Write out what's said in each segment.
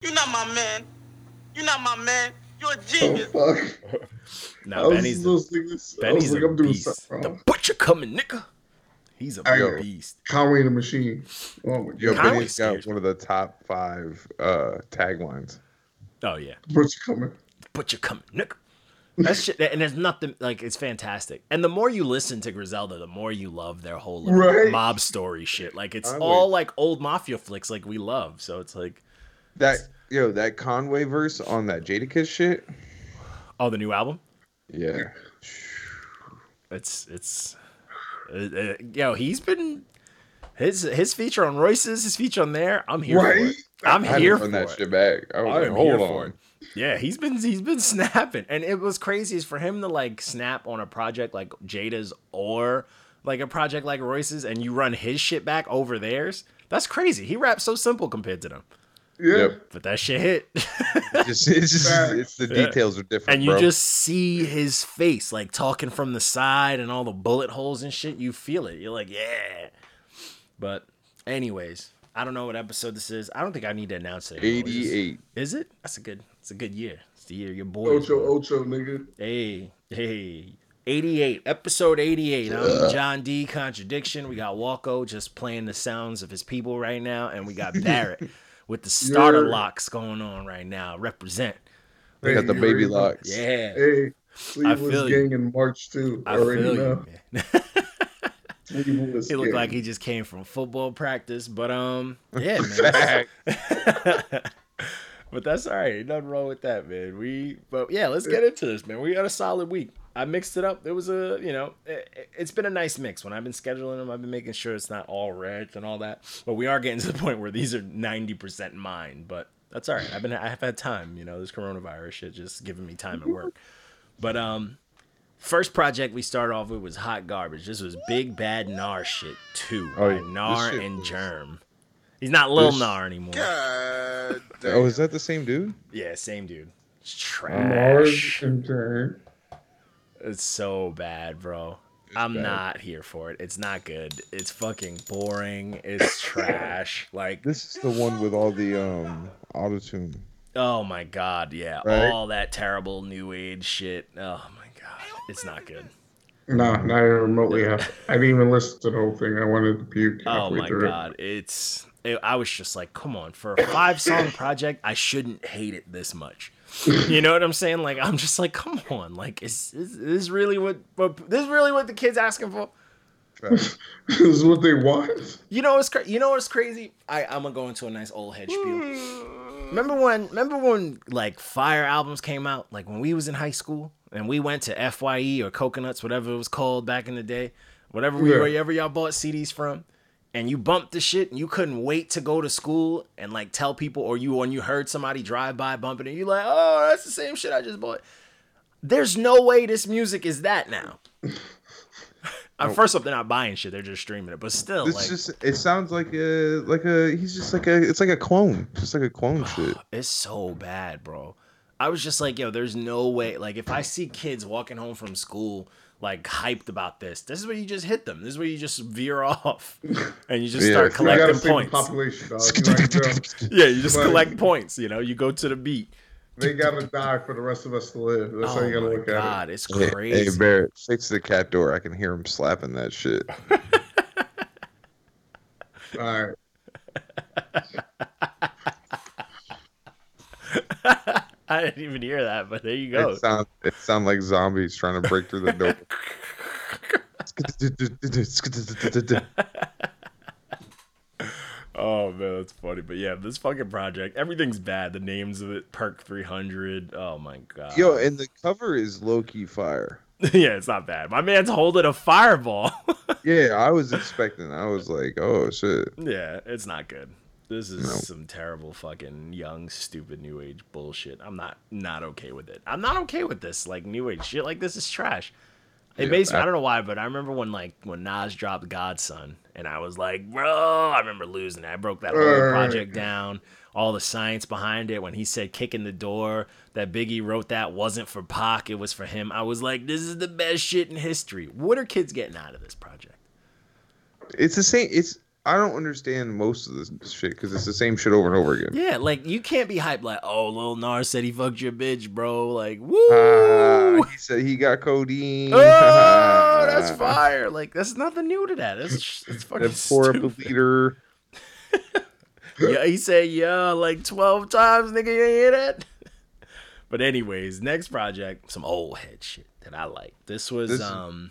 You're not my man. You're not my man. You're a genius. Oh genius. fuck! No, I was Benny's just listening to this- I Benny's was like, a I'm doing beast. The butcher coming, nigga. He's a Hey, beast. Conway the Machine. Oh my Yo! Conway Benny's got scares one of the top five uh, taglines. Oh yeah, Butcher coming? butcher coming, nigga. That's shit, and there's nothing like it's fantastic. And the more you listen to Griselda, the more you love their whole little Right. mob story shit. Like it's I would- all like old mafia flicks, like we love. So it's like, That yo, that Conway verse on that Jadakiss shit. oh, the new album. Yeah, It's it's, uh, uh, yo, he's been his his feature on Royce's, his feature on there. I'm here for Right? it. I'm I here for that it. shit back. I was I like, hold here on. for it. Yeah, he's been he's been snapping, and it was crazy is for him to like snap on a project like Jada's or like a project like Royce's, and you run his shit back over theirs. That's crazy. He raps so simple compared to them, Yeah. Yep. but that shit hit, It's just, it's just, it's the Yeah. details are different, and you bro. just see his face like talking from the side and all the bullet holes and shit. You feel it. You're like, yeah. But anyways, I don't know what episode this is. I don't think I need to announce it. anymore. Eighty-eight. Is it? That's a good. It's a good year. It's the year your boy. Ocho born. Ocho nigga. Hey, hey. 88, episode 88. I'm John D. Contradiction. We got Walko just playing the sounds of his people right now. And we got Barrett with the starter Yeah. locks going on right now. Represent. They got the baby you locks. Yeah. Hey, Sleeveless feel you. Gang in March too. I already feel know. you, man. Sleeveless he looked Gang. like he just came from football practice. But, um, yeah, man. But that's all right. Nothing wrong with that, man. We, but yeah, let's get into this, man. We got a solid week. I mixed it up. It was a, you know, it, it's been a nice mix. When I've been scheduling them, I've been making sure it's not all red and all that. But we are getting to the point where these are ninety percent mine. But that's all right. I've been, I've had time. You know, this coronavirus shit just giving me time at work. But um, first project we started off with was hot garbage. This was Big Bad Nar shit too Oh, by yeah. This Nar shit and was- Germ. He's not Lil This- Nar anymore. God Oh, is that the same dude? Yeah, same dude. It's Mars trash. and Turn. It's so bad, bro. I'm bad. not here for it. It's not good. It's fucking boring. It's trash. Like, This is the one with all the um autotune. oh my god, yeah, Right? all that terrible new age shit. Oh my god, it's not good. Nah, not even remotely. I didn't even listen to the whole thing. I wanted to puke Oh my through. god, it's. It, I was just like, come on, for a five song project, I shouldn't hate it this much. You know what I'm saying? Like, I'm just like, come on, like, is, is, is this really what, what this is really what the kids asking for? this is what they want. You know what's cra- you know what's crazy? I I'm gonna go into a nice old head spiel. Remember when remember when like fire albums came out? Like when we was in high school and we went to Fye or Coconuts, whatever it was called back in the day, whatever we Yeah. wherever y'all bought CDs from, and you bumped the shit and you couldn't wait to go to school and like tell people or you when you heard somebody drive by bumping it, you're like, oh, that's the same shit I just bought. There's no way this music is that now. Uh, First up, they're not buying shit; they're just streaming it. But still, This like, just it sounds like a like a he's just like a it's like a clone. Just like a clone shit. It's so bad, bro. I was just like, yo, there's no way. Like, if I see kids walking home from school, like, hyped about this, this is where you just hit them. This is where you just veer off and you just Yeah. start You You collecting points. population, dog. You Yeah, you just Come on. collect points. You know, you go to the beat. they gotta die for the rest of us to live. That's how Oh you gotta oh my look at god, it's Hey, crazy. hey Barrett, fix the cat door. I can hear him slapping that shit. All right. I didn't even hear that, but there you go. It sounds it sound like zombies trying to break through the door. Oh man, that's funny. But yeah, this fucking project, everything's bad. The names of it, Perk 300. Oh my god. Yo, and the cover is low key fire. yeah, it's not bad. My man's holding a fireball. Yeah, I was expecting. I was like, oh shit. Yeah, it's not good. This is No. some terrible fucking young stupid new age bullshit. I'm not not okay with it. I'm not okay with this like new age shit like this is trash. It Yeah, me, I- I don't know why, but I remember when like when Nas dropped God's Son and I was like, bro, I remember losing it. I broke that whole project down, all the science behind it. When he said kicking the door, that Biggie wrote that wasn't for Pac, it was for him. I was like, this is the best shit in history. What are kids getting out of this project? It's the same. It's I don't understand most of this shit because it's the same shit over and over again. Yeah, like you can't be hyped like, oh, Lil Nas said he fucked your bitch, bro. Like, woo. Ah, he said he got codeine. oh, that's fire. Like, that's nothing new to that. That's it's fucking That pour up the stupid. leader. yeah, he said yeah like 12 times, nigga. You hear that? But anyways, next project, some old head shit that I like. This was This- um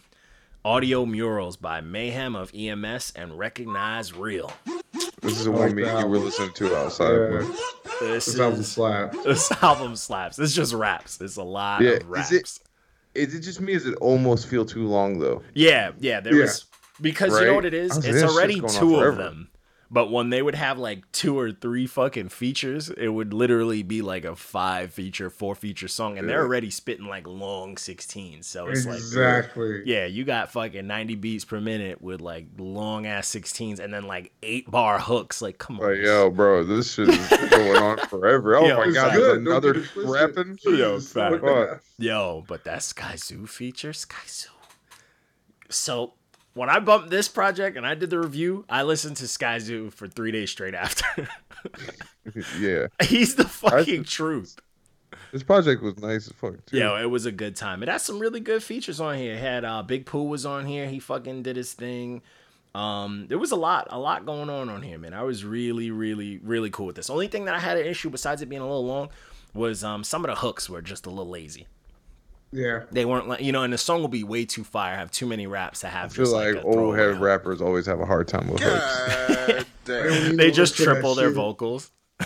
Audio Murals by Mayhem of EMS and Recognize Ali. This is the one like me you were listening to outside. Yeah. This, This album is slap. this album slaps. It's just raps. It's a lot Yeah, of is raps. it- Is it just me? Is it almost feel too long though? Yeah, yeah, there Yeah. was because you know what it I is? was like, It's already two of them. But when they would have like two or three fucking features, it would literally be like a five feature, four feature song, and they're already spitting like long 16s. So it's like Exactly. yeah, you got fucking 90 beats per minute with like long ass 16s and then like eight bar hooks. Like, come on. Like, yo, bro, this shit is going on forever. Oh Yo, my god, good. another get rapping. Yo, Jesus, fact. look at Fuck. that. Yo, but that Skyzoo feature, Skyzoo. So when I bumped this project and I did the review, I listened to Skyzoo for three days straight after. yeah, He's the fucking truth. this project was nice as fuck too. Yo, it was a good time. It had some really good features on here. It had uh Big Pooh was on here. He fucking did his thing. Um, there was a lot, a lot going on on here, man. I was really, really, really cool with this. Only thing that I had an issue besides it being a little long was um some of the hooks were just a little lazy. Yeah. They weren't like you know, and the song will be way too fire. Have too many raps to I have feel just like like, old head hook. rappers always have a hard time with hooks. God. They just Look at that triple their shit. vocals.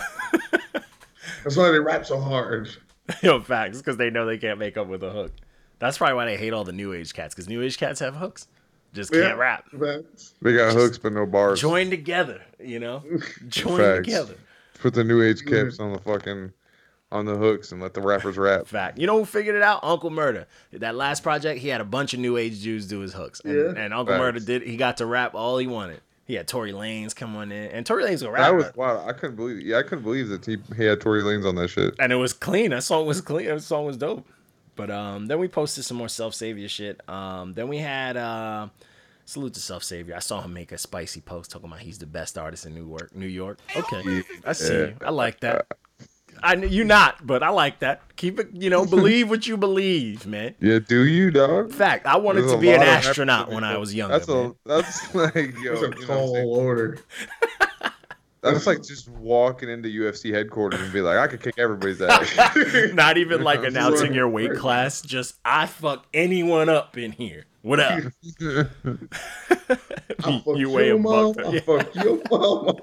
That's why they rap so hard. Yo, facts, because they know they can't make up with a hook. That's probably why they hate all the new age cats, because new age cats have hooks. Just can't rap. Facts. They got hooks but no bars. Join together, you know? Join Facts. together. Put the new age caps on the fucking on the hooks and let the rappers rap. Fact. You know who figured it out? Uncle Murder. That last project, he had a bunch of new age Jews do his hooks. And, Yeah. and Uncle Facts. Murder did he got to rap all he wanted. He had Tory Lanez come on in. And Tory Lanez will rap. That was wow. I couldn't believe. Yeah, I couldn't believe that he, he had Tory Lanez on that shit. and it was clean. That song was clean. That song was dope. But um, then we posted some more self savior shit. Um, then we had uh, salute to self savior. I saw him make a spicy post talking about he's the best artist in New York. New York. Okay, I see. You. I like that. I kn- you not, but I like that. Keep it. You know, believe what you believe, man. Yeah, do you, dog? Fact, I wanted There's to be an lot of rappers astronaut when I was younger. That's man. a that's like yo. That's a you know what I'm saying? tall order. That's like just walking into UFC headquarters and be like, I could kick everybody's ass. Not even like announcing right. your weight class. Just I fuck anyone up in here. What up? I'll you weigh a your mom, buck. I'll yeah. fuck your mom.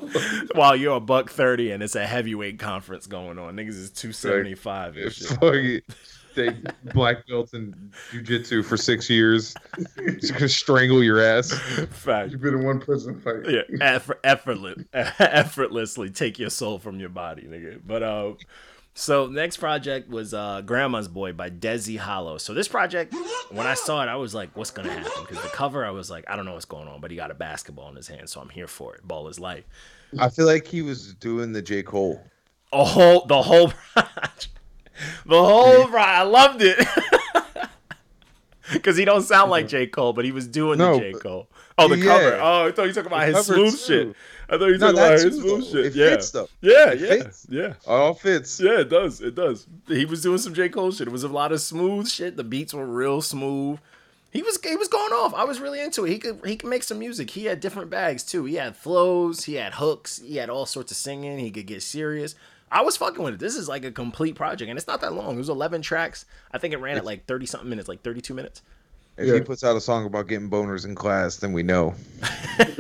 While you're a buck thirty and it's a heavyweight conference going on, niggas is two seventy five and If shit. fucking take black belts in jujitsu for six years, just gonna strangle your ass. Fact. You've been in one prison fight. Yeah, effort, effortless, effortlessly take your soul from your body, nigga. But uh, so next project was uh, Grandma's Boy by Desi Hollow. So this project, when I saw it, I was like, "What's gonna happen?" Because the cover, I was like, "I don't know what's going on," but he got a basketball in his hand, so I'm here for it. Ball is life. I feel like he was doing the J Cole. A whole, the whole project, the whole project. I loved it. Because he don't sound like J. Cole, but he was doing No, the J. Cole. Oh, the yeah. cover. Oh, I thought you talking about The his smooth too. shit. I thought you No, talking about that his smooth shit. It yeah. fits, though. Yeah, It yeah, fits. yeah. It all fits. Yeah, it does. It does. He was doing some J. Cole shit. It was a lot of smooth shit. The beats were real smooth. He was he was going off. I was really into it. He could he could make some music. He had different bags too. He had flows, he had hooks, he had all sorts of singing. He could get serious. I was fucking with it. This is like a complete project, and it's not that long. It was 11 tracks. I think it ran at like 30 something minutes, like 32 minutes. If Yeah. he puts out a song about getting boners in class, then we know.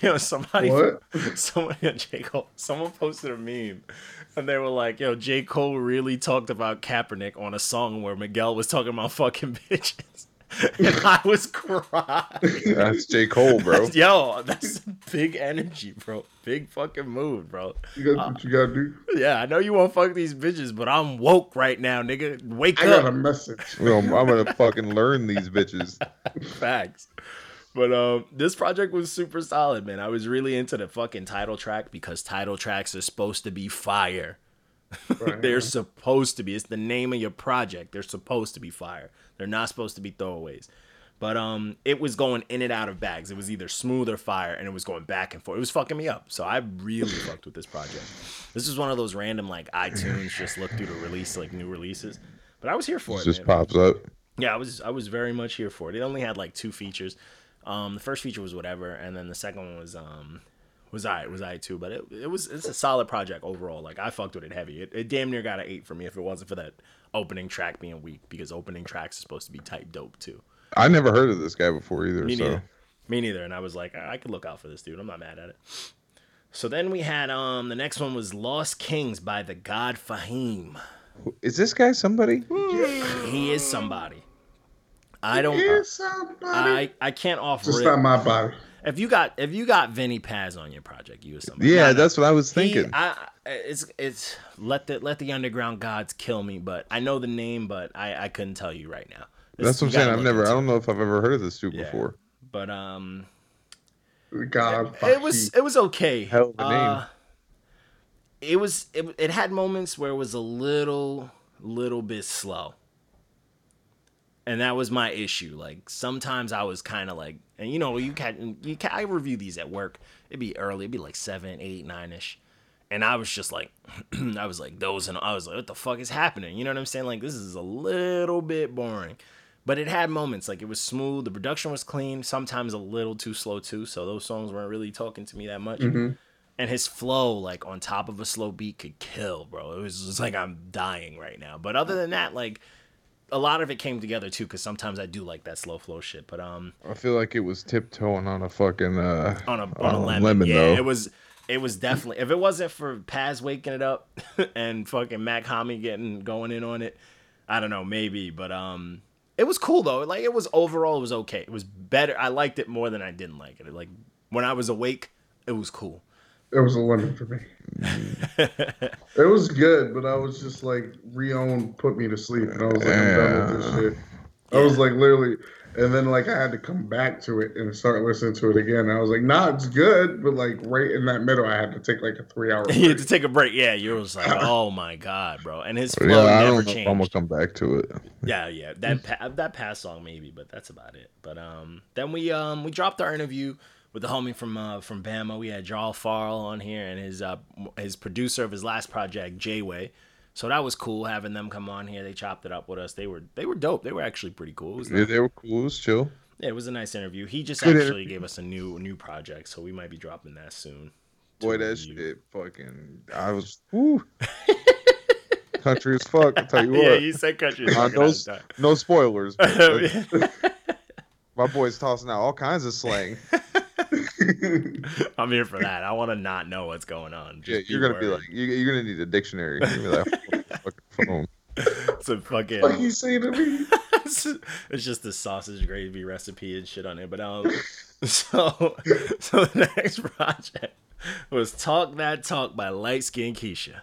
you know, somebody, What? someone, yeah, J. Cole, someone posted a meme, and they were like, "Yo, J. Cole really talked about Kaepernick on a song where Miguel was talking about fucking bitches," and I was crying. That's J Cole, bro. Yo, that's big energy, bro. Big fucking move, bro. You got what you gotta do. Yeah, I know you won't fuck these bitches, but I'm woke right now, nigga. Wake up. I got a message. Well, I'm gonna fucking learn these bitches. Facts. But um, this project was super solid, man. I was really into the fucking title track because title tracks are supposed to be fire. Right. They're supposed to be. It's the name of your project. They're supposed to be fire. They're not supposed to be throwaways. But um, it was going in and out of bags. It was either smooth or fire, and it was going back and forth. It was fucking me up. So I really fucked with this project. This is one of those random like iTunes just look through to release like new releases. But I was here for It it. just man. pops up. Yeah, I was I was very much here for it. It only had like two features. Um, the first feature was whatever, and then the second one was um was I was I too. But it, it was it's a solid project overall. Like I fucked with it heavy. It, it damn near got an eight for me if it wasn't for that opening track being weak because opening tracks are supposed to be type dope too. I never heard of this guy before either. Me so neither. Me neither. And I was like, I, I could look out for this dude. I'm not mad at it. So then we had um the next one was Lost Kings by the God Fahim. is this guy somebody? He is somebody. I don't. Here's somebody. I I can't offer. Just rip. not my body. If you got if you got Vinnie Paz on your project, you was somebody. Yeah, Nah, nah. that's what I was He- thinking. I, it's it's let the let the underground gods kill me, but I know the name, but I I couldn't tell you right now. This- that's what I'm saying. I've never. I don't know if I've ever heard of this dude Yeah. before. But um, God, it was it was okay. Hell of a name. Uh, it was it, it had moments where it was a little little bit slow. And that was my issue. Like sometimes I was kind of like, and you know, you can you can I review these at work. It'd be early. It'd be like seven, eight, nine ish. And I was just like, I was like those, and I was like, what the fuck is happening? You know what I'm saying? Like this is a little bit boring, but it had moments. Like it was smooth. The production was clean. Sometimes a little too slow too. So those songs weren't really talking to me that much. Mm-hmm. And his flow, like on top of a slow beat, could kill, bro. It was just like I'm dying right now. But other than that, like a lot of it came together too. Because sometimes I do like that slow flow shit. But um, I feel like it was tiptoeing on a fucking uh on a on a uh, lemon. yeah, though. it was it was definitely if it wasn't for Paz waking it up and fucking Mac Hami getting going in on it, I don't know, maybe, but um it was cool though. Like it was overall it was okay. It was better. I liked it more than I didn't like it. Like when I was awake, it was cool. It was a lemon for me. it was good, but I was just like, Rion put me to sleep, and I was like, I'm done with this shit. I was like, literally, and then like I had to come back to it and start listening to it again. I was like, nah, it's good, but like right in that middle, I had to take like a three hour. you had to take a break. Yeah, you was like, oh my god, bro. And his flow yeah, I never don't know if I'm gonna changed. come back to it. Yeah, yeah, that pa- that past song maybe, but that's about it. But um, then we um we dropped our interview with the homie from uh from Bama. We had Jarl Farrell on here and his uh his producer of his last project, Jayway. So that was cool having them come on here. They chopped it up with us. They were they were dope. They were actually pretty cool. Yeah, they were cool. It was chill. yeah, it was a nice interview. He just Good actually interview. gave us a new new project, so we might be dropping that soon. Boy, that shit fucking. I was. Woo. Country as fuck. I tell you what. yeah, you said country. Uh, no, no spoilers. but my boy's tossing out all kinds of slang. I'm here for that. I want to not know what's going on. Yeah, you're gonna be like, you, you're gonna need a dictionary. You're gonna be like, "Hold fucking phone. it's a fucking. Like you say to me, it's just the sausage gravy recipe and shit on it. But um, so so the next project was "Talk That Talk" by Light Skin Keisha.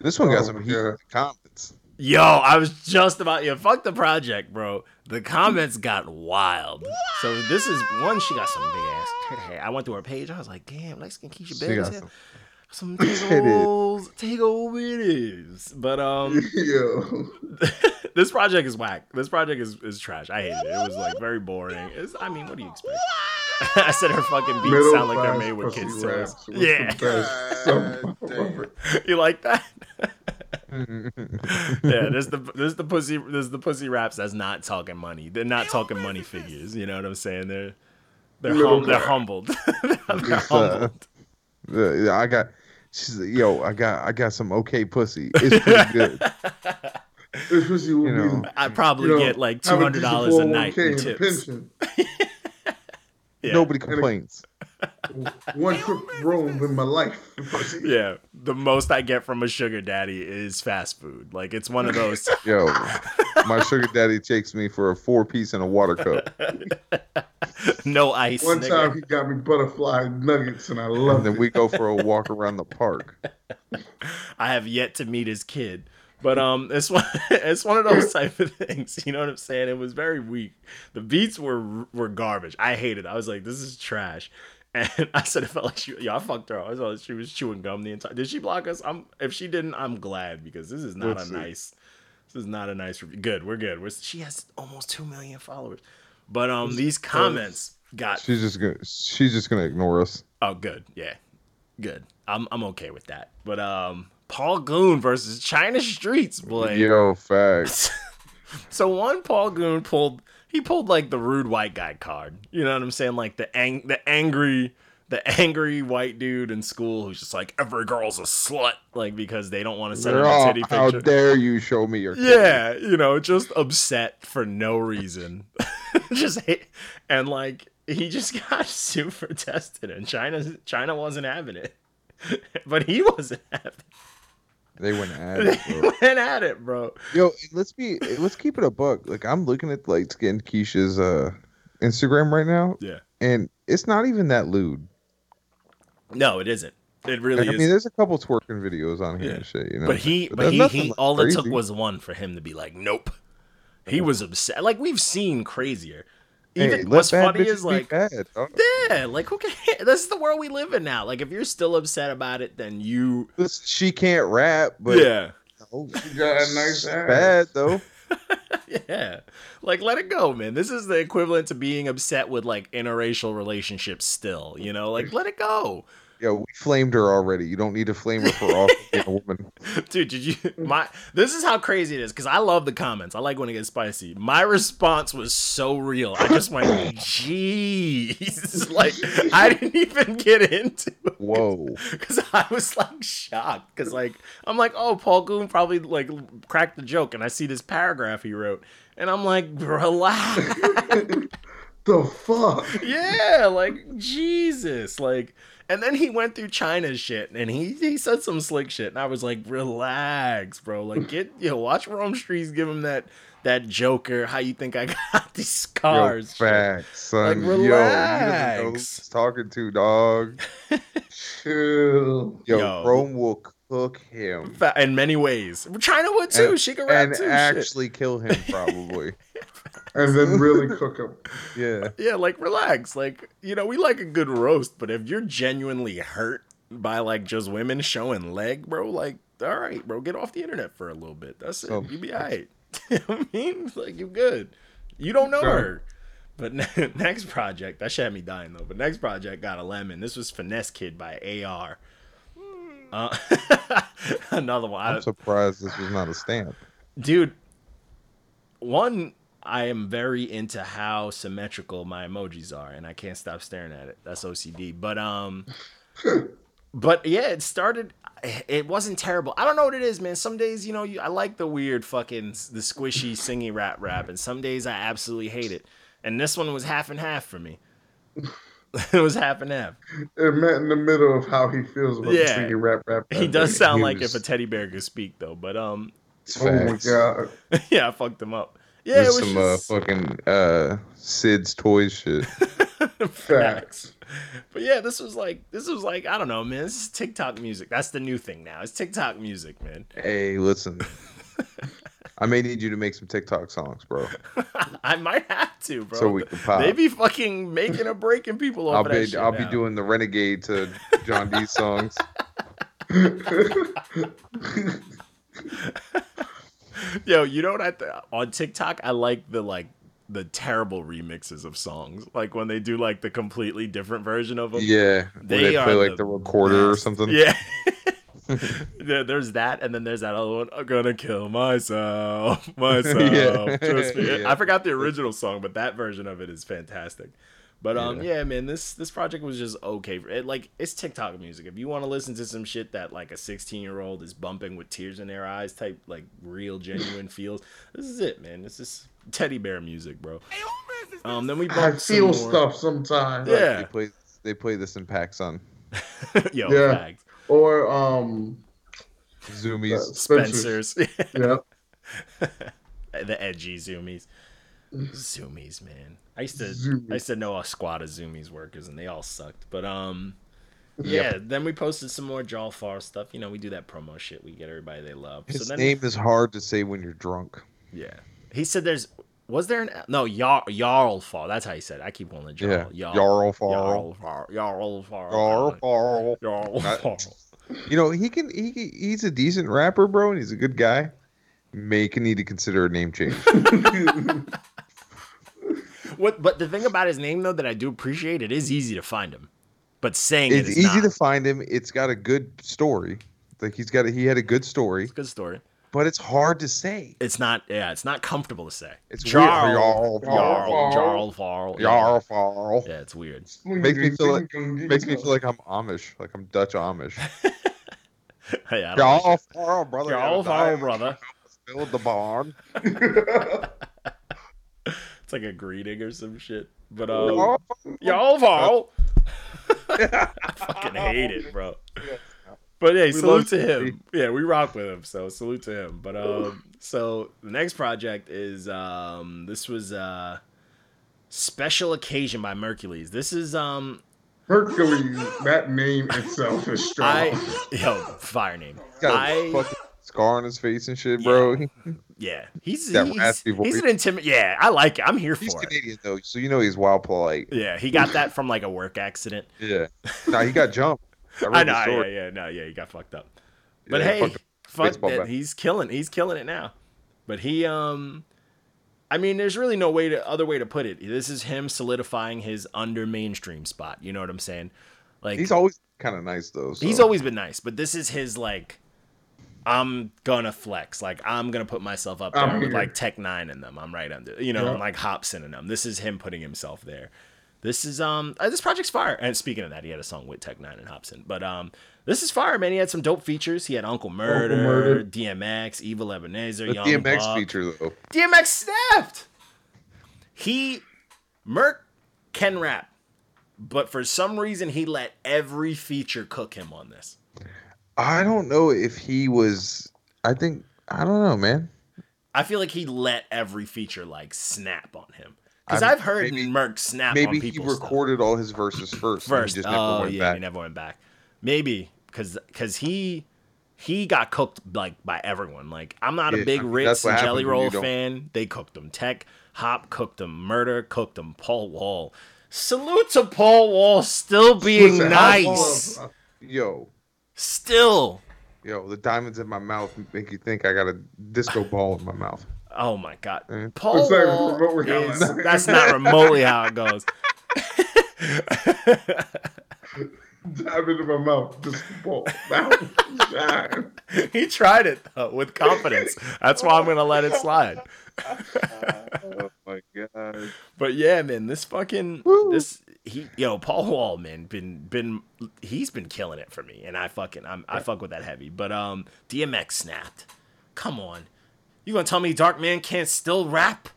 This one got Oh some my heat in the comments. Yo, I was just about yeah. Fuck the project, bro. The comments got wild. So this is one. She got some big ass tit hair. I went through her page. I was like, damn, Light Skin Keisha She big got as hell. some- Some Titties. tiggles, tiggle bitties. But um. yo, this project is whack. This project is, is trash. I hate it. It was like very boring. It's, I mean, what do you expect? I said her fucking beats middle sound like they're made with kids' toys. Yeah, the best. You like that? yeah, there's the there's the pussy there's the pussy raps that's not talking money. They're not talking money figures. You know what I'm saying? They're they're hum, they're class. humbled. they're It's, uh, humbled. Yeah, yeah, I got. She's like, yo, I got, I got some okay pussy. It's pretty good. this was you, you know, I probably you know, get like two hundred dollars a night 401k in and a tips. pension. Yeah. Nobody complains. One trip in my life. Yeah, the most I get from a sugar daddy is fast food. Like it's one of those. Yo, my sugar daddy takes me for a four piece and a water cup, no ice. One nigga. time he got me butterfly nuggets and I and loved then it. we go for a walk around the park. I have yet to meet his kid. But um, it's one it's one of those type of things. You know what I'm saying? It was very weak. The beats were were garbage. I hated. it. I was like, this is trash. And I said it felt like she. Yeah, I fucked her. I like she was chewing gum the entire. Did she block us? I'm. If she didn't, I'm glad because this is not Let's a see. nice. This is not a nice review. Good. We're good. We're, she has almost two million followers. But um, these comments got She's just gonna she's just gonna ignore us. oh good, yeah, good. I'm I'm okay with that. But um, Paul Goon versus China Streets, boy. Yo, facts. So one Paul Goon pulled he pulled like the rude white guy card. You know what I'm saying? Like the ang- the angry the angry white dude in school who's just like every girl's a slut, like because they don't want to send him a titty how dare you show me your Yeah, you know, just upset for no reason. just hate, and like he just got super tested, and China China wasn't having it, but he wasn't having. it. They went at They it, bro. went at it, bro. Yo, let's be let's keep it a buck. Like I'm looking at like skin Keisha's uh Instagram right now, Yeah. and it's not even that lewd. No, it isn't. It really Like, I mean, there's a couple twerking videos on here Yeah. and shit, you know. but he, but there's he, he like, all it took was one for him to be like, nope. He was upset. Like we've seen crazier. Even Hey, what's funny is like, bad, dog. yeah, like who can? This is the world we live in now. Like if you're still upset about it, then you, she can't rap, but yeah, oh, You got a nice ass. bad though. yeah. Like let it go, man. This is the equivalent to being upset with like interracial relationships. Still, you know, like let it go. Yo, we flamed her already. You don't need to flame her for all being a woman. Dude, did you my this is how crazy it is because I love the comments. I like when it gets spicy. My response was so real. I just went, jeez. Like I didn't even get into it. Whoa. Cause I was like shocked. Cause like I'm like, oh, Paul Goon probably like cracked the joke, and I see this paragraph he wrote, and I'm like, relax. The fuck? yeah, like Jesus, like. And then he went through China's shit, and he he said some slick shit, and I was like, relax, bro. Like get yo, watch Rome Streets give him that that Joker. How you think I got these Yo, scars? shit. facts, son. Like, Yo, you know relax. he's talking to, dog. Chill. Yo, Yo. Rome will cook him. In many ways, China would too. And- she could rap and too. shit. actually kill him, probably. And then really cook them. yeah. Yeah, like relax. Like, you know, we like a good roast, but if you're genuinely hurt by like just women showing leg, bro, like, all right, bro, get off the internet for a little bit. That's it. Oh. You be alright. you know what I mean? Like you good. You don't know Sure. her. But ne- next project, that shit had me dying though. But next project got a lemon. This was Finesse Kid by AR. Uh, another one. I'm surprised this was not a stamp. dude one i am very into how symmetrical my emojis are and i can't stop staring at it. That's ocd but um but yeah it started it wasn't terrible. I don't know what it is man. Some days you know you, i like the weird fucking the squishy singy rap rap and some days i absolutely hate it. And this one was half and half for me. It was half and half. It met in the middle of how he feels about Yeah. the singing rap rap. he does sound He like was- if a teddy bear could speak though but um Oh my god. yeah i fucked him up yeah it There's was some just... uh, fucking uh, Sid's toys shit. Facts. But yeah, this was like this was like I don't know, man. This is TikTok music. That's the new thing now. It's TikTok music, man. hey, listen. I may need you to make some TikTok songs, bro. I might have to, bro. So we can pop. They be fucking making a break breaking people off I'll of that be shit I'll be doing the renegade to John D songs. Yo, you know what? I th- on TikTok, I like the like the terrible remixes of songs, like when they do like the completely different version of them. Yeah, They they, play like the the recorder or something. Yeah. Yeah, there's that, and then there's that other one. I'm gonna kill myself, myself. Yeah. Trust me. Yeah. I forgot the original song, but that version of it is fantastic. But um, Yeah. yeah, man, this this project was just okay. For, it, like it's TikTok music. If you want to listen to some shit that like a 16 year old is bumping with tears in their eyes, type like real genuine feels. This is it, man. This is teddy bear music, bro. Um, then we I bumped some feel stuff sometimes. Yeah. They play they play this in PacSun. Yo, Yeah. facts. Or um Zumiez. Spencer's. Spencer's. Yeah. the edgy Zumiez. Zumiez, man. I used to Zumiez. I used to know a squad of Zumiez workers and they all sucked. But um yeah, then we posted some more Jaw Far stuff. You know, we do that promo shit. We get everybody they love. His so then name is hard to say when you're drunk. Yeah. He said there's was there an no Jarl Jarl Far. That's how he said. It. I keep calling it Yeah, Jarl. Jarl Farl. Jarl Far. Jarl Far. Jarl Farl. Jarl You know he can he he's a decent rapper, bro, and he's a good guy. May can need to consider a name change. what? But the thing about his name though that I do appreciate, it is easy to find him. But saying it It's is easy not. to find him. It's got a good story. Like he's got a, he had a good story, It's a good story. but it's hard to say. It's not. Yeah, it's not comfortable to say. It's Jarl, weird. Jarl, Jarl. Jarl, Jarl. Yarl, Farl. Yeah, it's weird. Makes me feel like- Makes me feel like I'm Amish, like I'm Dutch Amish. yeah, I don't Yarl, Farl, brother. Jarl, gotta. Jarl, brother. Build the barn. It's like a greeting or some shit. But um, Yarl, Jarl, Jarl. I fucking hate it, bro. But hey, We salute to Stevie. him. Yeah, we rock with him, so salute to him. But um, so the next project is um, this was uh, Special Occasion by Mercules. This is um, Hercules, that name itself is strong. I yo fire name. He's got a I fucking scar on his face and shit, bro. yeah, he's That he's, raspy he's an intimate. Yeah, I like it. I'm here He's for it. Canadian though, so you know he's wild polite. Yeah, he got that from like a work accident. Yeah. no, he got jumped. I, I know. Yeah, yeah, no, yeah, he got fucked up. But Yeah, hey, fuck that. He's killing. He's killing it now. But he, um, I mean, there's really no way to other way to put it. This is him solidifying his under mainstream spot. You know what I'm saying? Like He's always kind of nice though. So. he's always been nice, but this is his like. I'm gonna flex. Like I'm gonna put myself up there with like Tech N9ne in them. I'm right under. You know, Yeah. like Hopsin in them. This is him putting himself there. This is um uh, this project's fire. And speaking of that, he had a song with Tech N9ne and Hopsin. But um this is fire, man. He had some dope features. He had Uncle Murder, Murder. DMX, Evil Ebenezer, the Young DMX Buck. feature though. DMX snapped. He Merc can rap, but for some reason he let every feature cook him on this. I don't know if he was. I think I don't know, man. I feel like he let every feature like snap on him. Because I've heard maybe- Merc snap on people. Maybe he people's stuff. recorded all his verses first. and first. he just never oh went yeah, back. he never went back. Maybe because because he he got cooked like by everyone. Like I'm not Yeah, a big I mean, Rittz and Jelly Roll fan. They cooked him. Tech Hop cooked him. Murder cooked him. Paul Wall. Salute to Paul Wall still being Listen, nice. far- Yo, Still. yo, the diamonds in my mouth make you think I got a disco ball in my mouth. Oh my god. Paul It's Wall remotely how is, that's not remotely how it goes. Dive into my mouth. Just ball. That- he tried it though, with confidence. That's why I'm gonna let it slide. oh my god. But yeah, man, this fucking Woo. this he yo Paul Wall man been been he's been killing it for me, and I fucking I'm, I fuck with that heavy. But um, DMX snapped. Come on, you gonna tell me Dark Man can't still rap?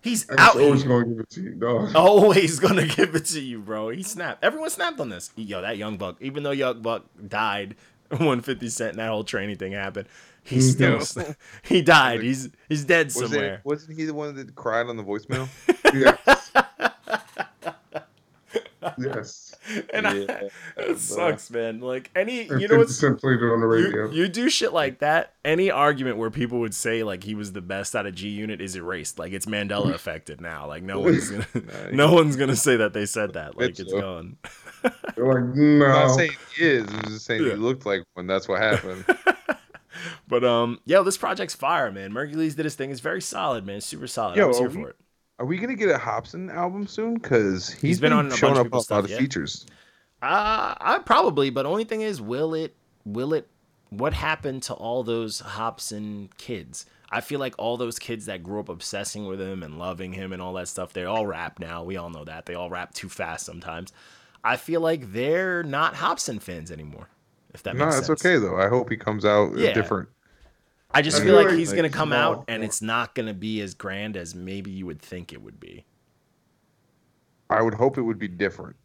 He's I'm out always here. gonna give it to you, dog. Always gonna give it to you, bro. He snapped. Everyone snapped on this. Yo, that Young Buck, even though Young Buck died when 50 Cent and that whole training thing happened, he still No. he died. He's he's dead Was somewhere. it, wasn't he the one that cried on the voicemail? Yes. yes. and I, Yeah, it sucks, man. Like any, you know 50 what's Cent played on the radio. you, you do shit like that. Any argument where people would say like he was the best out of G Unit is erased. Like it's Mandela affected now. Like no one's gonna, no one's gonna say that they said that. Like It's it's so. gone. They're like, I'm not saying he is. I'm just saying Yeah. he looked like one. That's what happened. But um, yo, this project's fire, man. Mercules did his thing. It's very solid, man. Super solid. Yo, I was here we- for it. Are we gonna get a Hopsin album soon? Because he's been been, on a showing up a lot stuff, of yeah. features. Uh, I probably, but only thing is, will it? Will it? What happened to all those Hopsin kids? I feel like all those kids that grew up obsessing with him and loving him and all that stuff, they all rap now. We all know that. They all rap too fast sometimes. I feel like they're not Hopsin fans anymore. If that makes sense. No, it's okay though. I hope he comes out Yeah. different. I just I feel feel like like, he's like, gonna come small out and it's not gonna be as grand as maybe you would think it would be. I would hope it would be different.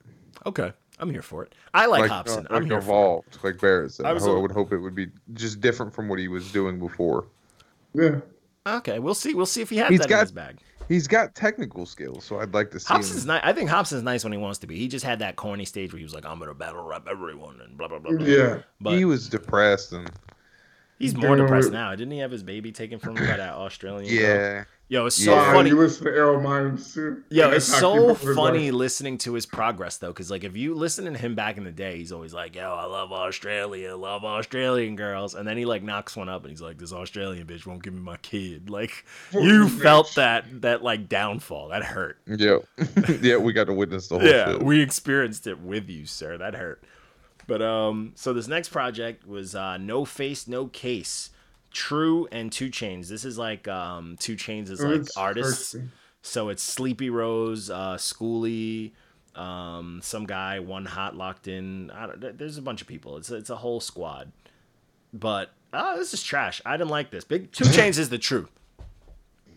Okay, I'm here for it. I like, Like, Hopsin. uh, I'm like here for it. evolved, like Barrett said. I, ho- I Absolutely. would hope it would be just different from what he was doing before. Yeah. Okay, we'll see. We'll see if he has He's that in his bag. He's got technical skills, so I'd like to see Hopsin's nice. I think Hopsin's nice when he wants to be. He just had that corny stage where he was like, "I'm gonna battle rap everyone" and blah blah blah. blah. Yeah. But he was depressed and he's more Dude. depressed now. Didn't he have his baby taken from him by that Australian? girl? yeah, Yo, it's so Wow, funny. you listen to Errol Myers too. Yo, it's so you know it's funny like- listening to his progress though, because like if you listen to him back in the day, he's always like, "Yo, I love Australia, love Australian girls," and then he like knocks one up and he's like, "This Australian bitch won't give me my kid." Like you felt that that like downfall, that hurt. Yeah, yeah, we got to witness the whole Yeah, shit. we experienced it with you, sir. That hurt. But um, so this next project was uh, No Face, No Case, True and 2 Chainz. This is like um, 2 Chainz is like It's artists. thirsty. So it's Sleepy Rose, uh, Skooly, um, some guy, one hot locked in. I don't, there's a bunch of people. It's it's a whole squad. But uh, this is trash. I didn't like this. Big 2 Chainz is the truth.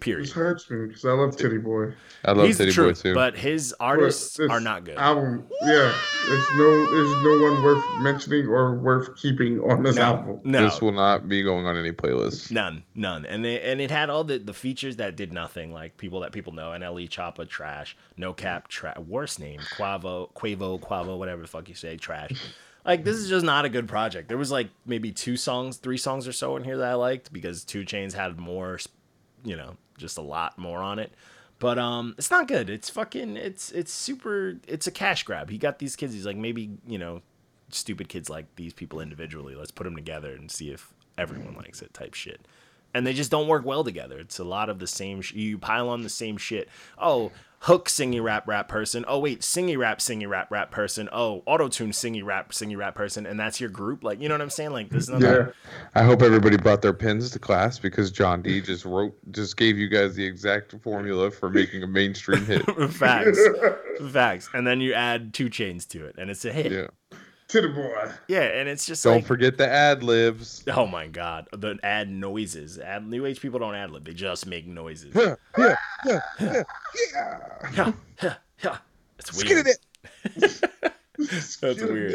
Period. This hurts me because I love Titty Boy. I love He's the Titty Boy truth, too. but his artists this are not good. Album, yeah, there's no, there's no one worth mentioning or worth keeping on this album. No, This will not be going on any playlist. None, none, and it, and it had all the, the features that did nothing, like people that people know. NLE Choppa trash, No Cap trash, worst name Quavo, Quavo, Quavo, whatever the fuck you say, trash. Like this is just not a good project. There was like maybe two songs, three songs or so in here that I liked because 2 Chainz had more, you know, just a lot more on it. But um, it's not good. It's fucking. It's it's super. It's a cash grab. He got these kids. He's like maybe you know, stupid kids like these people individually. Let's put them together and see if everyone likes it. Type shit. And they just don't work well together. It's a lot of the same. Sh- you pile on the same shit. Oh, hook singy rap rap person. Oh wait, singy rap singy rap rap person. Oh, auto tune singy rap singy rap person. And that's your group. Like you know what I'm saying? Like this is not Yeah, I hope everybody brought their pens to class because John D just wrote, just gave you guys the exact formula for making a mainstream hit. facts, facts. And then you add 2 Chainz to it, and it's a hit. Yeah, Yeah. Titty Boy. and it's just Don't like. forget the ad libs. Oh my god, the add noises. Ad, new age people don't ad lib; they just make noises. Yeah, yeah, yeah, yeah, yeah. Yeah, yeah, yeah. It's weird. it. That's weird.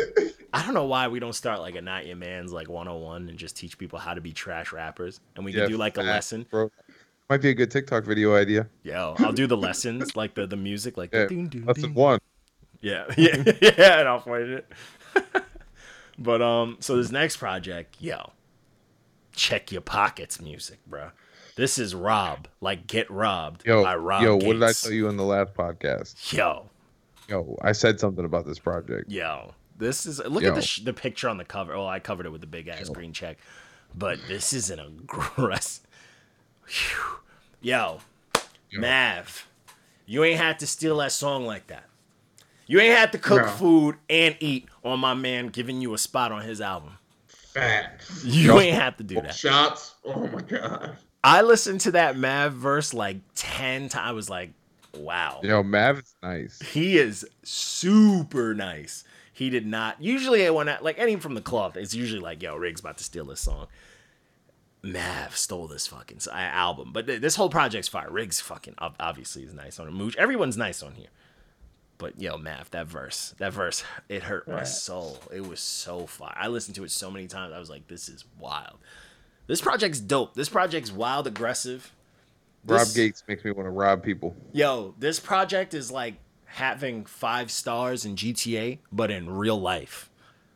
I don't know why we don't start like a not your man's like 101 and just teach people how to be trash rappers, and we can do like a lesson. bro. Might be a good TikTok video idea. Yo, I'll do the lessons like the the music like the Yeah, ding, ding, Lesson ding. one. Yeah, yeah, yeah, and I'll find it. but um, so this next project, yo, check your pockets, music, bro. This is Rob, like get robbed Yo, by Rob. yo, what did I tell you in the last podcast? Yo, Yo, I said something about this project. yo, this is look Yo. at the sh- the picture on the cover. Oh, I covered it with the big ass green check, but this is an aggressive. Yo, Yo. Mav, you ain't had to steal that song like that. You ain't had to cook No. food and eat on my man giving you a spot on his album. Facts. You Yo. ain't have to do that. Shots. Oh my god. I listened to that Mav verse like 10 times. I was like, wow. Yo, Mav is nice. He is super nice. He did not. Usually, when I, like any from the cloth, it's usually like, yo, Rigz about to steal this song. Mav stole this fucking album. But th- this whole project's fire. Rigz fucking obviously is nice on it. Mooch. Everyone's nice on here. But yo, Mav, that verse, that verse, it hurt my soul. It was so fire. I listened to it so many times. I was like, this is wild. This project's dope. This project's wild, aggressive. Rob This- Gates makes me want to rob people. Yo, this project is like having five stars in GTA, but in real life.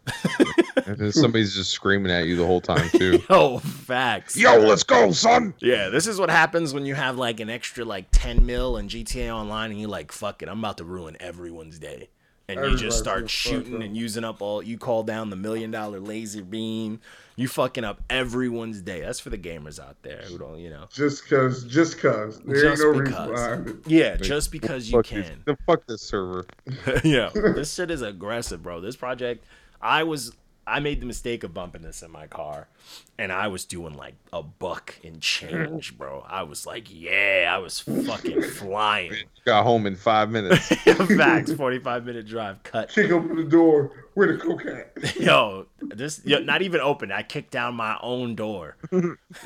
And somebody's just screaming at you the whole time too. Yo, facts. Yo, let's go, son. Yeah, this is what happens when you have like an extra like 10 mil in GTA Online and you're like, fuck it, I'm about to ruin everyone's day. And you just start shooting and using up all, you call down the million dollar laser beam. You fucking up everyone's day. That's for the gamers out there who don't, you know. Just cause, just cause. There Just ain't no because. reason behind it. Yeah, just because you Fuck can. this- the fuck this server. yeah, this shit is aggressive, bro. This project, I was, I made the mistake of bumping this in my car, and I was doing like a buck and change, bro. I was like, yeah, I was fucking flying. Got home in five minutes. Facts, forty-five minute drive, cut. Kick open the door. Where the coke at? Yo, this, yo, not even open. I kicked down my own door.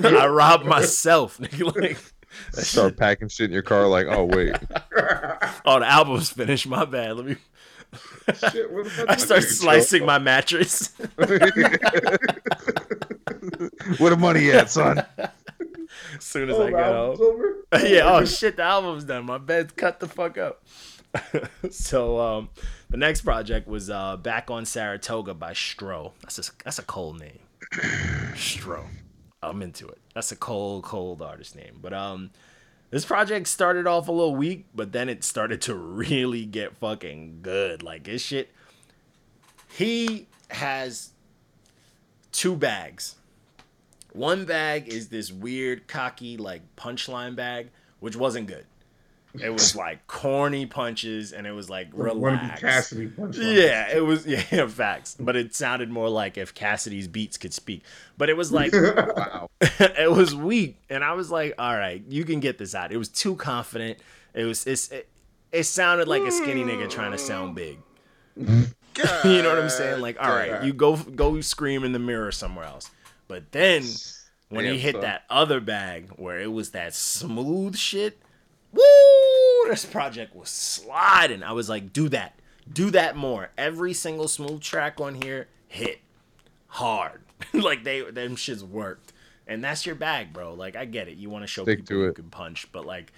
I robbed myself. Like, Start packing shit in your car. Like, oh wait, oh, the album's finished. My bad. Let me. Shit, what I start nigga, slicing my mattress. where the money at, son? as soon as Oh, I the get home. over? yeah. Oh shit, the album's done. My bed's cut the fuck up. so um, the next project was uh, "Back on Saratoga" by Stro. That's a that's a cold name. Stro. I'm into it. That's a cold, cold artist name. But um, This project started off a little weak, but then it started to really get fucking good. Like this shit. He has two bags. One bag is this weird, cocky, like punchline bag, which wasn't good. It was like corny punches, and it was like One of relaxed. Cassidy punchline. Yeah, it was yeah, facts. But it sounded more like if Cassidy's beats could speak. But it was like Wow. it was weak, and I was like, "All right, you can get this out." It was too confident. It was it's, it, it sounded like a skinny nigga trying to sound big. you know what I'm saying? Like, all right, you go go scream in the mirror somewhere else. But then when he hit son. that other bag where it was that smooth shit, woo! This project was sliding. I was like, do that, do that more. Every single smooth track on here hit hard. like they them shits worked. And that's your bag, bro. Like I get it. You want to show Stick people you it. can punch, but like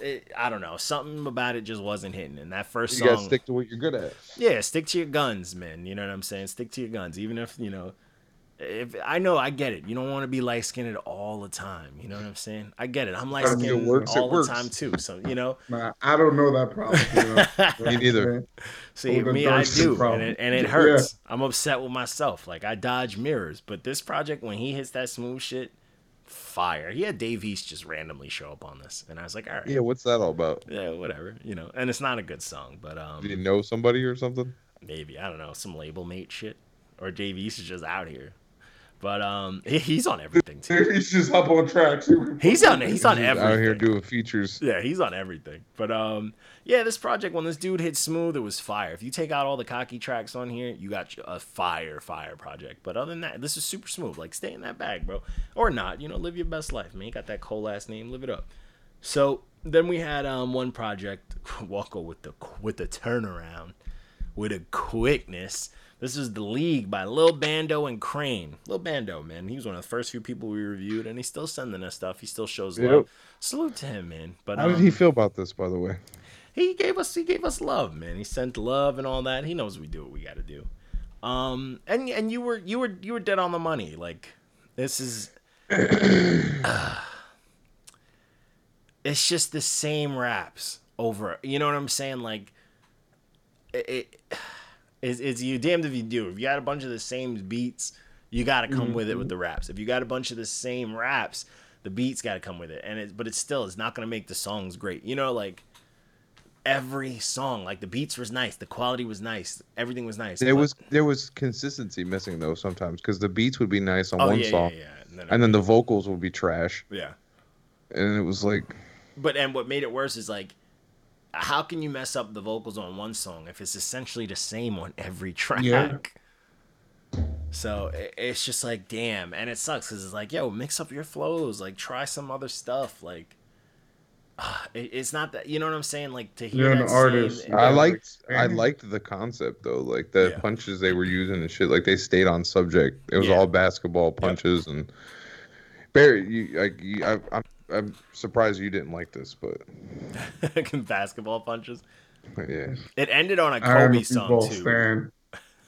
it, I don't know, something about it just wasn't hitting. And that first You song, gotta stick to what you're good at. yeah, stick to your guns, man. You know what I'm saying? Stick to your guns, even if you know. If I know, I get it. You don't want to be light skinned all the time. You know what I'm saying? I get it. I'm light If it skinned works, it all the works. time too. So you know, Nah, I don't know that problem. You know? Me neither. see the me, I dark skin do, and it, and it Yeah. hurts. I'm upset with myself. Like I dodge mirrors, but this project, when he hits that smooth shit, fire. He had Dave East just randomly show up on this, and I was like, all right, Yeah, what's that all about? yeah, whatever, you know. And it's not a good song, but Do you um, know somebody or something? maybe I don't know some label mate shit, or Dave East is just out here. But um, he, he's on everything too. He's just up on tracks. He's on. He's on Just everything. Out here doing features. Yeah, he's on everything. But um, yeah, this project when this dude hit smooth, it was fire. If you take out all the cocky tracks on here, you got a fire, fire project. But other than that, this is super smooth. Like stay in that bag, bro, or not. You know, live your best life, man. You got that cool ass name, live it up. So then we had um one project, Walko with the with the turnaround, with a quickness. This is the League by Lil Bando and Crane. Lil Bando, man, he was one of the first few people we reviewed, and he's still sending us stuff. He still shows love. Salute to him, man. But How did um, he feel about this, by the way? he gave us he gave us love, man. He sent love and all that. He knows we do what we got to do. Um, and and you were you were you were dead on the money. Like this is, it's just the same raps over. You know what I'm saying? Like it. it is is you damned if you do. If you got a bunch of the same beats, you got to come with it with the mm-hmm. raps. If you got a bunch of the same raps, the beats got to come with it. And it, but it's still it's not gonna make the songs great. You know, like every song, like the beats was nice, the quality was nice, everything was nice. There but- was there was consistency missing though sometimes because the beats would be nice on oh one yeah, song, yeah, yeah, and then, and then the vocals would be trash, yeah. and it was like But and what made it worse is like, how can you mess up the vocals on one song if it's essentially the same on every track? Yeah. So it, it's just like, damn, and it sucks because it's like, yo, mix up your flows, like try some other stuff, like. it's not that you know what I'm saying. Like to hear You're an same- artist. You I liked I mm-hmm. liked the concept though, like the Yeah. punches they were using and shit. Like they stayed on subject. It was Yeah. all basketball punches and Barry. You like you, I, I'm I'm surprised you didn't like this, but basketball punches. yeah, It ended on a I am Kobe a song football too. fan.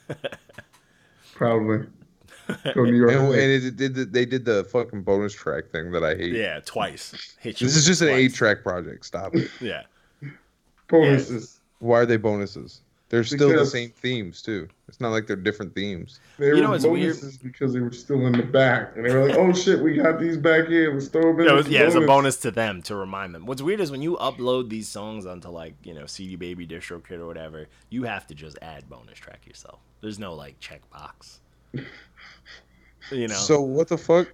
Probably. Go New York. and, and it did the, they did the fucking bonus track thing that I hate. Yeah, twice. Hit you This is just an eight track project. Stop it. Yeah. Bonuses. Why are they bonuses? They're still the same themes too. It's not like they're different themes. They You know were what's weird? because they were still in the back, and they were like, "Oh shit, we got these back here. Let's throw them in." Yeah, it was, as yeah, it's a bonus to them to remind them. What's weird is when you upload these songs onto like you know CD Baby, DistroKid, or whatever, you have to just add bonus track yourself. There's no like checkbox. You know, So what the fuck?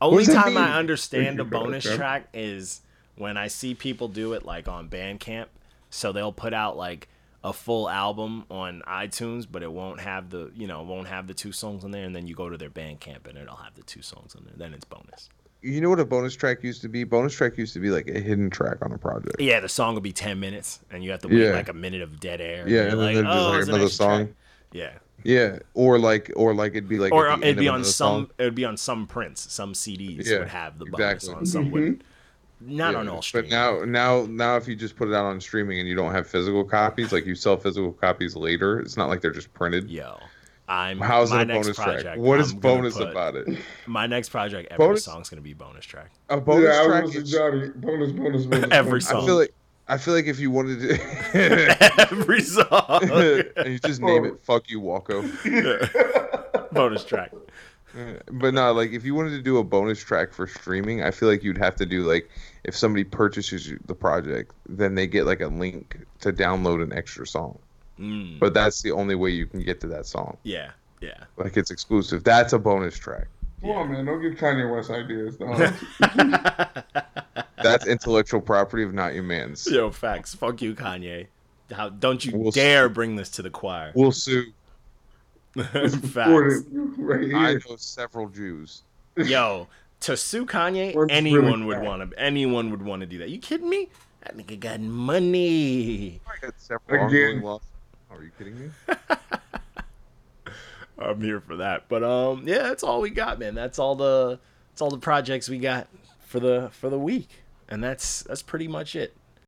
only time mean? I understand a bonus Kev. track is when I see people do it like on Bandcamp. So they'll put out like a full album on iTunes, but it won't have the you know won't have the two songs on there, and then you go to their Bandcamp and it'll have the two songs on there. Then it's bonus. You know what a bonus track used to be? Bonus track used to be like a hidden track on a project. Yeah, the song will be ten minutes, and you have to wait Yeah. like a minute of dead air. Yeah, you're and then like, "Oh, it's an another extra song." track." Yeah, Yeah, or like, or like it'd be like, or uh, it'd be on some. song. It would be on some prints, some CDs Yeah, would have the bonus exactly. on. Some would mm-hmm. Not Yeah, on all But now, now, now, if you just put it out on streaming and you don't have physical copies, like you sell physical copies later, it's not like they're just printed. Yo, I'm How's my it a next bonus project. track? What is I'm gonna bonus put- about it? My next project, every Bonus- song's gonna be bonus track. A bonus yeah, track. is- Johnny. Bonus, bonus, bonus. Every bonus. song. I feel like I feel like if you wanted to, every song, and you just name it oh. "Fuck You, Walko." bonus track. But no, like if you wanted to do a bonus track for streaming, I feel like you'd have to do like if somebody purchases the project, then they get like a link to download an extra song. Mm, But that's the only way you can get to that song. yeah, yeah. Like it's exclusive. That's a bonus track. Come on, man. Don't give Kanye West ideas. That's intellectual property of not your man's. Yo, facts. Fuck you, Kanye. How don't you We'll dare see. bring this to the choir? We'll sue. Record facts. it right I know several Jews. Yo, to sue Kanye, What's anyone really would want to. Anyone would want to do that. You kidding me? That nigga got money. I got several Again. ongoing. Are you kidding me? I'm here for that. But um, yeah, that's all we got, man. That's all the that's all the projects we got for the for the week, and that's that's pretty much it.